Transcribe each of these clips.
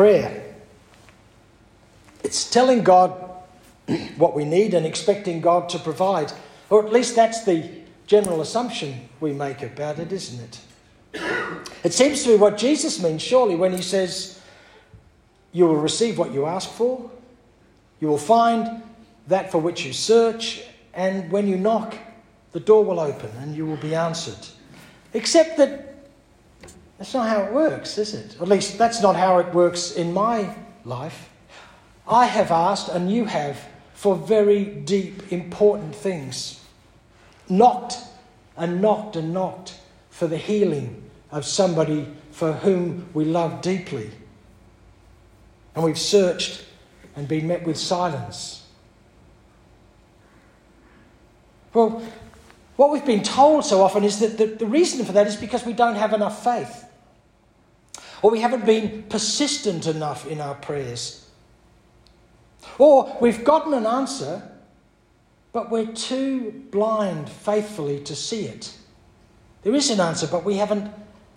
prayer. It's telling God what we need and expecting God to provide. Or at least that's the general assumption we make about it, isn't it? It seems to be what Jesus means, surely, when he says, You will receive what you ask for, you will find that for which you search, and when you knock, the door will open and you will be answered. Except that that's not how it works, is it? At least that's not how it works in my life. I have asked, and you have, for very deep, important things. Knocked and knocked and knocked for the healing of somebody for whom we love deeply. And we've searched and been met with silence. Well, what we've been told so often is that the, the reason for that is because we don't have enough faith. Or we haven't been persistent enough in our prayers. Or we've gotten an answer, but we're too blind faithfully to see it. There is an answer, but we haven't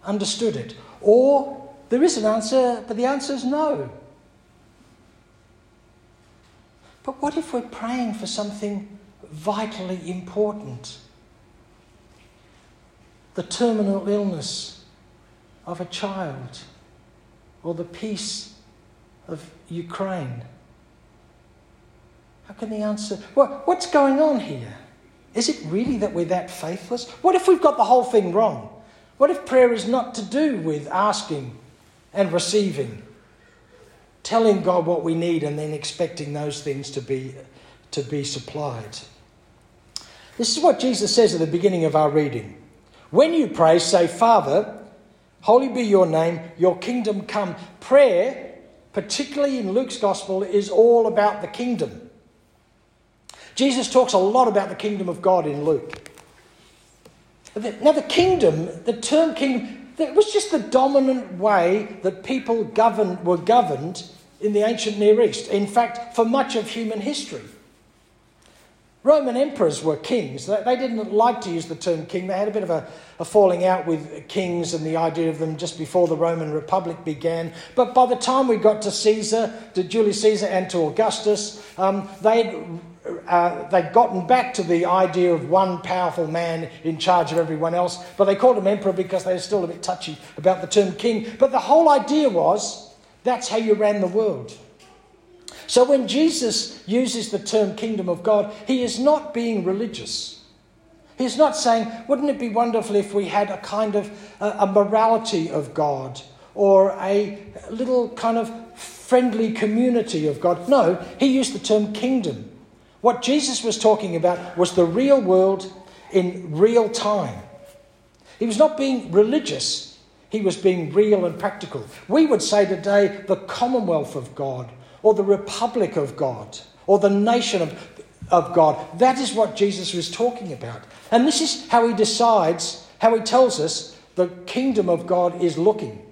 understood it. Or there is an answer, but the answer is no. But what if we're praying for something vitally important? The terminal illness of a child, or the peace of Ukraine. How can the answer? What, what's going on here? Is it really that we're that faithless? What if we've got the whole thing wrong? What if prayer is not to do with asking and receiving, telling God what we need and then expecting those things to be, to be supplied? This is what Jesus says at the beginning of our reading. When you pray, say, Father, holy be your name, your kingdom come. Prayer, particularly in Luke's gospel, is all about the kingdom. Jesus talks a lot about the kingdom of God in Luke. Now, the kingdom, the term kingdom, it was just the dominant way that people governed, were governed in the ancient Near East. In fact, for much of human history. Roman emperors were kings. They didn't like to use the term king. They had a bit of a, a, falling out with kings and the idea of them just before the Roman Republic began. But by the time we got to Caesar, to Julius Caesar, and to Augustus, um, they'd uh, they'd gotten back to the idea of one powerful man in charge of everyone else, but they called him emperor because they were still a bit touchy about the term king. But the whole idea was that's how you ran the world. So when Jesus uses the term kingdom of God, he is not being religious. He's not saying, wouldn't it be wonderful if we had a kind of a, morality of God or a little kind of friendly community of God? No, he used the term kingdom. What Jesus was talking about was the real world in real time. He was not being religious, he was being real and practical. We would say today the commonwealth of God, or the republic of God, or the nation of, of God. That is what Jesus was talking about. And this is how he decides, how he tells us the kingdom of God is looking.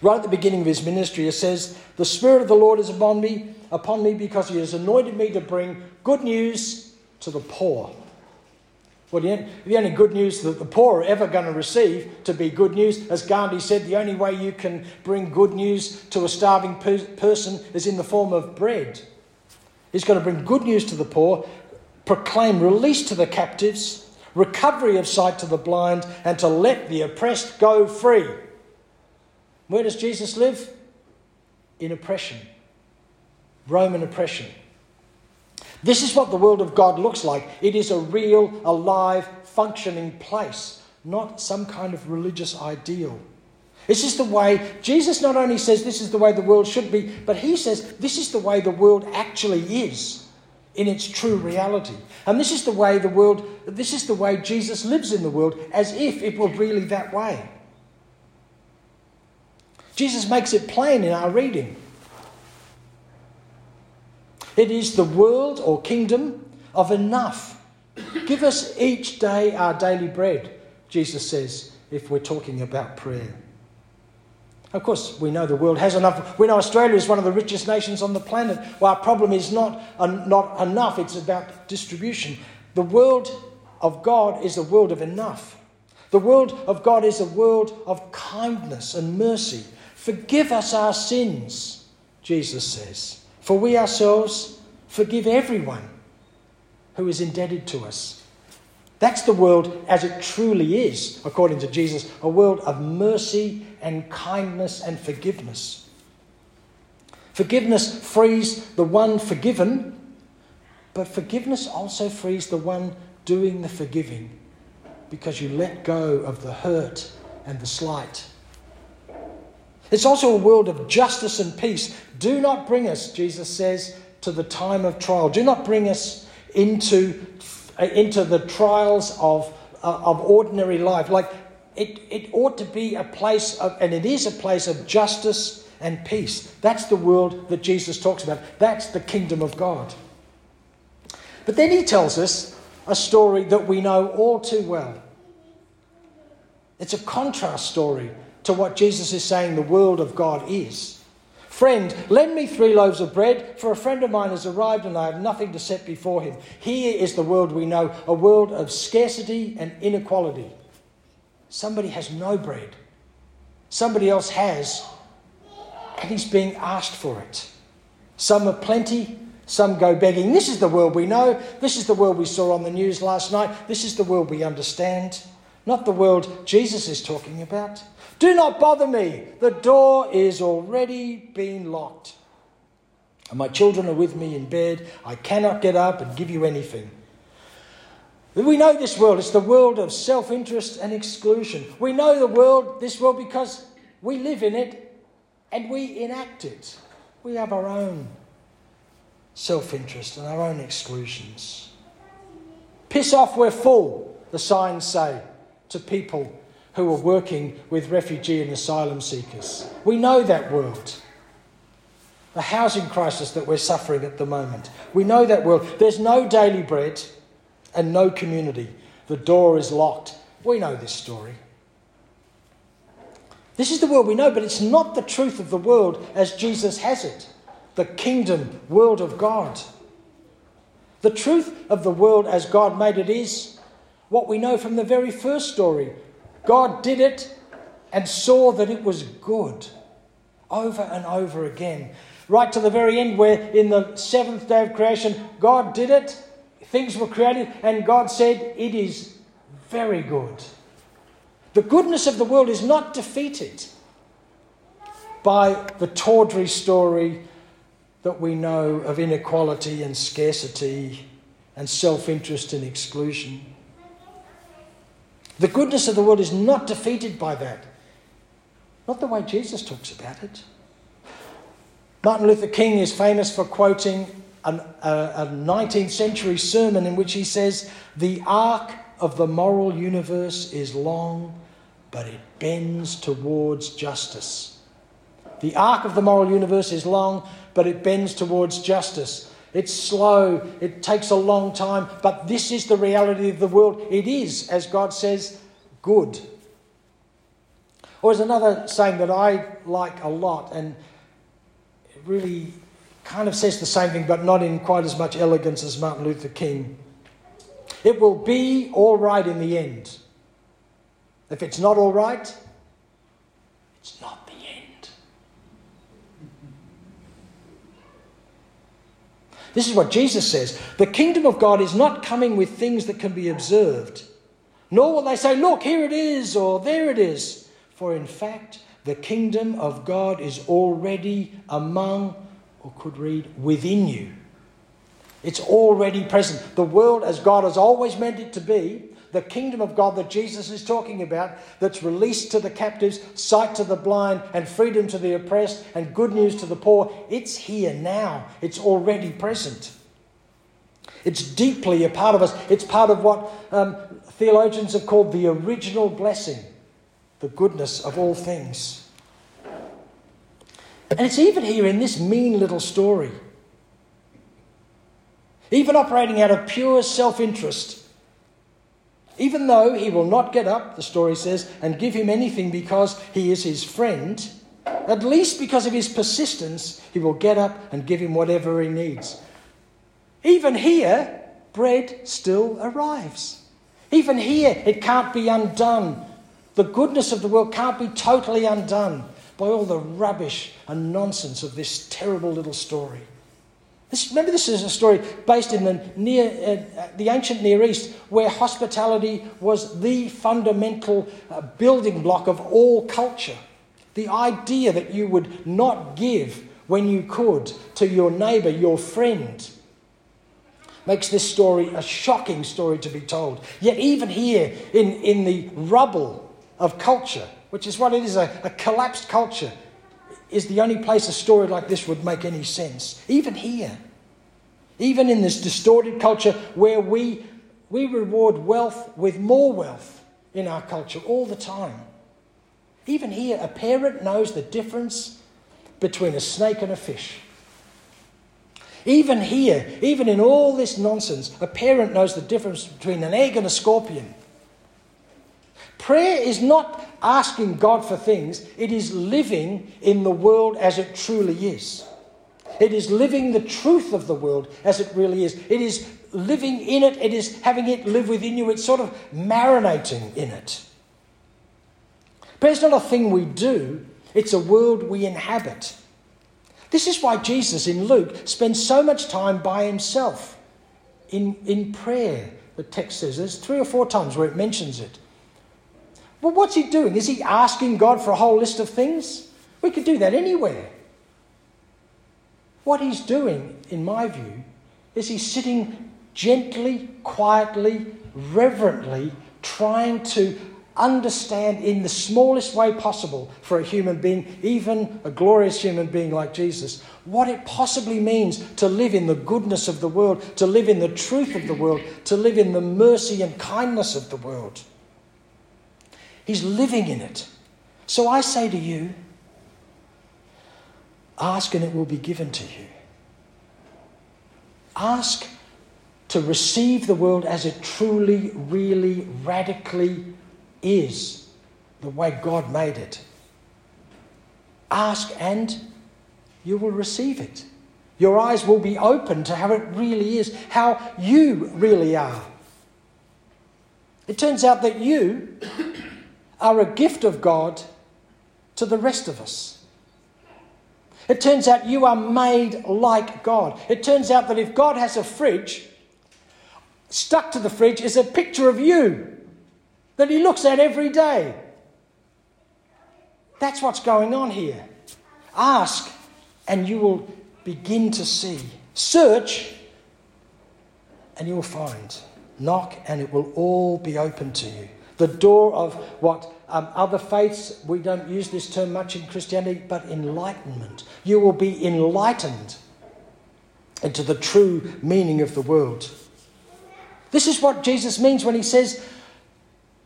Right at the beginning of his ministry, it says, The Spirit of the Lord is upon me upon me because he has anointed me to bring good news to the poor. Well, the only good news that the poor are ever going to receive to be good news, as Gandhi said, the only way you can bring good news to a starving person is in the form of bread. He's going to bring good news to the poor, proclaim release to the captives, recovery of sight to the blind, and to let the oppressed go free. Where does Jesus live? In oppression. Roman oppression. This is what the world of God looks like. It is a real, alive, functioning place, not some kind of religious ideal. This is the way, Jesus not only says this is the way the world should be, but he says this is the way the world actually is in its true reality. And this is the way the world, this is the way Jesus lives in the world, as if it were really that way. Jesus makes it plain in our reading. It is the world or kingdom of enough. Give us each day our daily bread, Jesus says, if we're talking about prayer. Of course, we know the world has enough. We know Australia is one of the richest nations on the planet. Well, our problem is not, uh, not enough, it's about distribution. The world of God is a world of enough. The world of God is a world of kindness and mercy. Forgive us our sins, Jesus says, for we ourselves forgive everyone who is indebted to us. That's the world as it truly is, according to Jesus a world of mercy and kindness and forgiveness. Forgiveness frees the one forgiven, but forgiveness also frees the one doing the forgiving because you let go of the hurt and the slight. It's also a world of justice and peace. Do not bring us, Jesus says, to the time of trial. Do not bring us into, into the trials of, uh, of ordinary life. Like it, it ought to be a place of, and it is a place of justice and peace. That's the world that Jesus talks about. That's the kingdom of God. But then he tells us a story that we know all too well. It's a contrast story to what Jesus is saying the world of God is. Friend, lend me three loaves of bread, for a friend of mine has arrived and I have nothing to set before him. Here is the world we know a world of scarcity and inequality. Somebody has no bread, somebody else has, and he's being asked for it. Some have plenty, some go begging. This is the world we know. This is the world we saw on the news last night. This is the world we understand, not the world Jesus is talking about. Do not bother me. The door is already been locked. And my children are with me in bed. I cannot get up and give you anything. We know this world. It's the world of self interest and exclusion. We know the world, this world, because we live in it and we enact it. We have our own self interest and our own exclusions. Piss off, we're full, the signs say to people who are working with refugee and asylum seekers. We know that world. The housing crisis that we're suffering at the moment. We know that world. There's no daily bread and no community. The door is locked. We know this story. This is the world we know, but it's not the truth of the world as Jesus has it the kingdom world of God. The truth of the world as God made it is what we know from the very first story. God did it and saw that it was good over and over again. Right to the very end, where in the seventh day of creation, God did it Things were created, and God said, It is very good. The goodness of the world is not defeated by the tawdry story that we know of inequality and scarcity and self interest and exclusion. The goodness of the world is not defeated by that. Not the way Jesus talks about it. Martin Luther King is famous for quoting an, a, a 19th century sermon in which he says, The arc of the moral universe is long, but it bends towards justice. The arc of the moral universe is long, but it bends towards justice. It's slow, it takes a long time, but this is the reality of the world. It is, as God says, good. Or there's another saying that I like a lot, and it really kind of says the same thing, but not in quite as much elegance as Martin Luther King. It will be all right in the end. If it's not all right, it's not the end. This is what Jesus says The kingdom of God is not coming with things that can be observed, nor will they say, Look, here it is, or there it is. For in fact, the kingdom of God is already among or could read within you. It's already present. The world, as God has always meant it to be, the kingdom of God that Jesus is talking about, that's released to the captives, sight to the blind, and freedom to the oppressed, and good news to the poor, it's here now. It's already present. It's deeply a part of us. It's part of what um, theologians have called the original blessing, the goodness of all things. And it's even here in this mean little story. Even operating out of pure self interest. Even though he will not get up, the story says, and give him anything because he is his friend, at least because of his persistence, he will get up and give him whatever he needs. Even here, bread still arrives. Even here, it can't be undone. The goodness of the world can't be totally undone by all the rubbish and nonsense of this terrible little story. This, remember, this is a story based in the, near, uh, the ancient Near East, where hospitality was the fundamental uh, building block of all culture. The idea that you would not give when you could to your neighbour, your friend, makes this story a shocking story to be told. Yet, even here in, in the rubble of culture, which is what it is a, a collapsed culture, is the only place a story like this would make any sense. Even here, even in this distorted culture where we, we reward wealth with more wealth in our culture all the time. Even here, a parent knows the difference between a snake and a fish. Even here, even in all this nonsense, a parent knows the difference between an egg and a scorpion. Prayer is not asking God for things, it is living in the world as it truly is. It is living the truth of the world as it really is. It is living in it, it is having it live within you, it's sort of marinating in it. Prayer is not a thing we do, it's a world we inhabit. This is why Jesus in Luke spends so much time by himself in, in prayer, the text says. There's three or four times where it mentions it. Well, what's he doing? Is he asking God for a whole list of things? We could do that anywhere. What he's doing, in my view, is he's sitting gently, quietly, reverently, trying to understand in the smallest way possible for a human being, even a glorious human being like Jesus, what it possibly means to live in the goodness of the world, to live in the truth of the world, to live in the mercy and kindness of the world. He's living in it. So I say to you, ask and it will be given to you. Ask to receive the world as it truly, really, radically is the way God made it. Ask and you will receive it. Your eyes will be open to how it really is, how you really are. It turns out that you are a gift of God to the rest of us. It turns out you are made like God. It turns out that if God has a fridge, stuck to the fridge is a picture of you that he looks at every day. That's what's going on here. Ask, and you will begin to see. Search, and you will find. Knock, and it will all be open to you. The door of what um, other faiths, we don't use this term much in Christianity, but enlightenment. You will be enlightened into the true meaning of the world. This is what Jesus means when he says,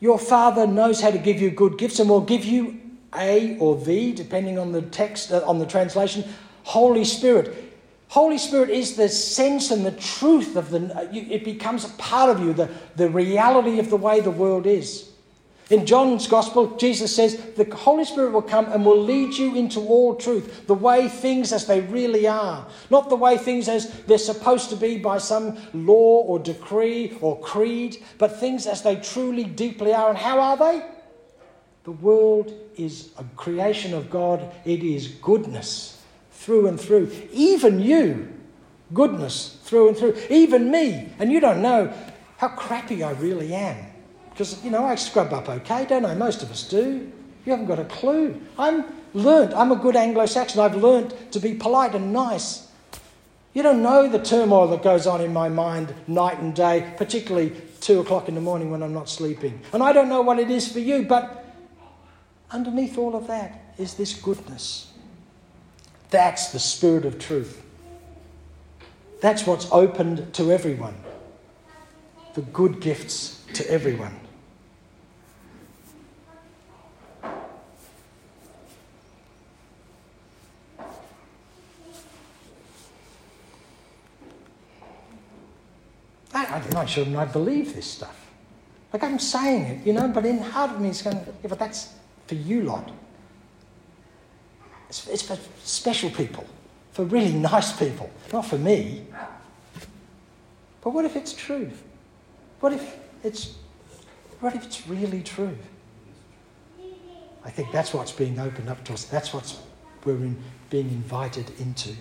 your Father knows how to give you good gifts and will give you a or the, depending on the text, uh, on the translation, Holy Spirit. Holy Spirit is the sense and the truth of the, it becomes a part of you, the, the reality of the way the world is. In John's Gospel, Jesus says the Holy Spirit will come and will lead you into all truth, the way things as they really are, not the way things as they're supposed to be by some law or decree or creed, but things as they truly, deeply are. And how are they? The world is a creation of God, it is goodness through and through. Even you, goodness through and through. Even me, and you don't know how crappy I really am. Because, you know, I scrub up okay, don't I? Most of us do. You haven't got a clue. I'm learnt. I'm a good Anglo Saxon. I've learnt to be polite and nice. You don't know the turmoil that goes on in my mind night and day, particularly two o'clock in the morning when I'm not sleeping. And I don't know what it is for you, but underneath all of that is this goodness. That's the spirit of truth. That's what's opened to everyone. The good gifts to everyone. I'm not sure I believe this stuff. Like I'm saying it, you know, but in heart of me it's going, yeah, but that's for you lot. It's, it's for special people, for really nice people, not for me. But what if it's true? What if it's What if it's really true? I think that's what's being opened up to us. That's what we're in, being invited into.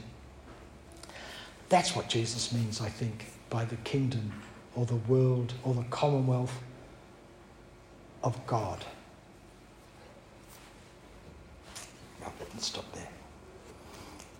That's what Jesus means, I think, by the kingdom or the world or the commonwealth of God. Well, let's stop there.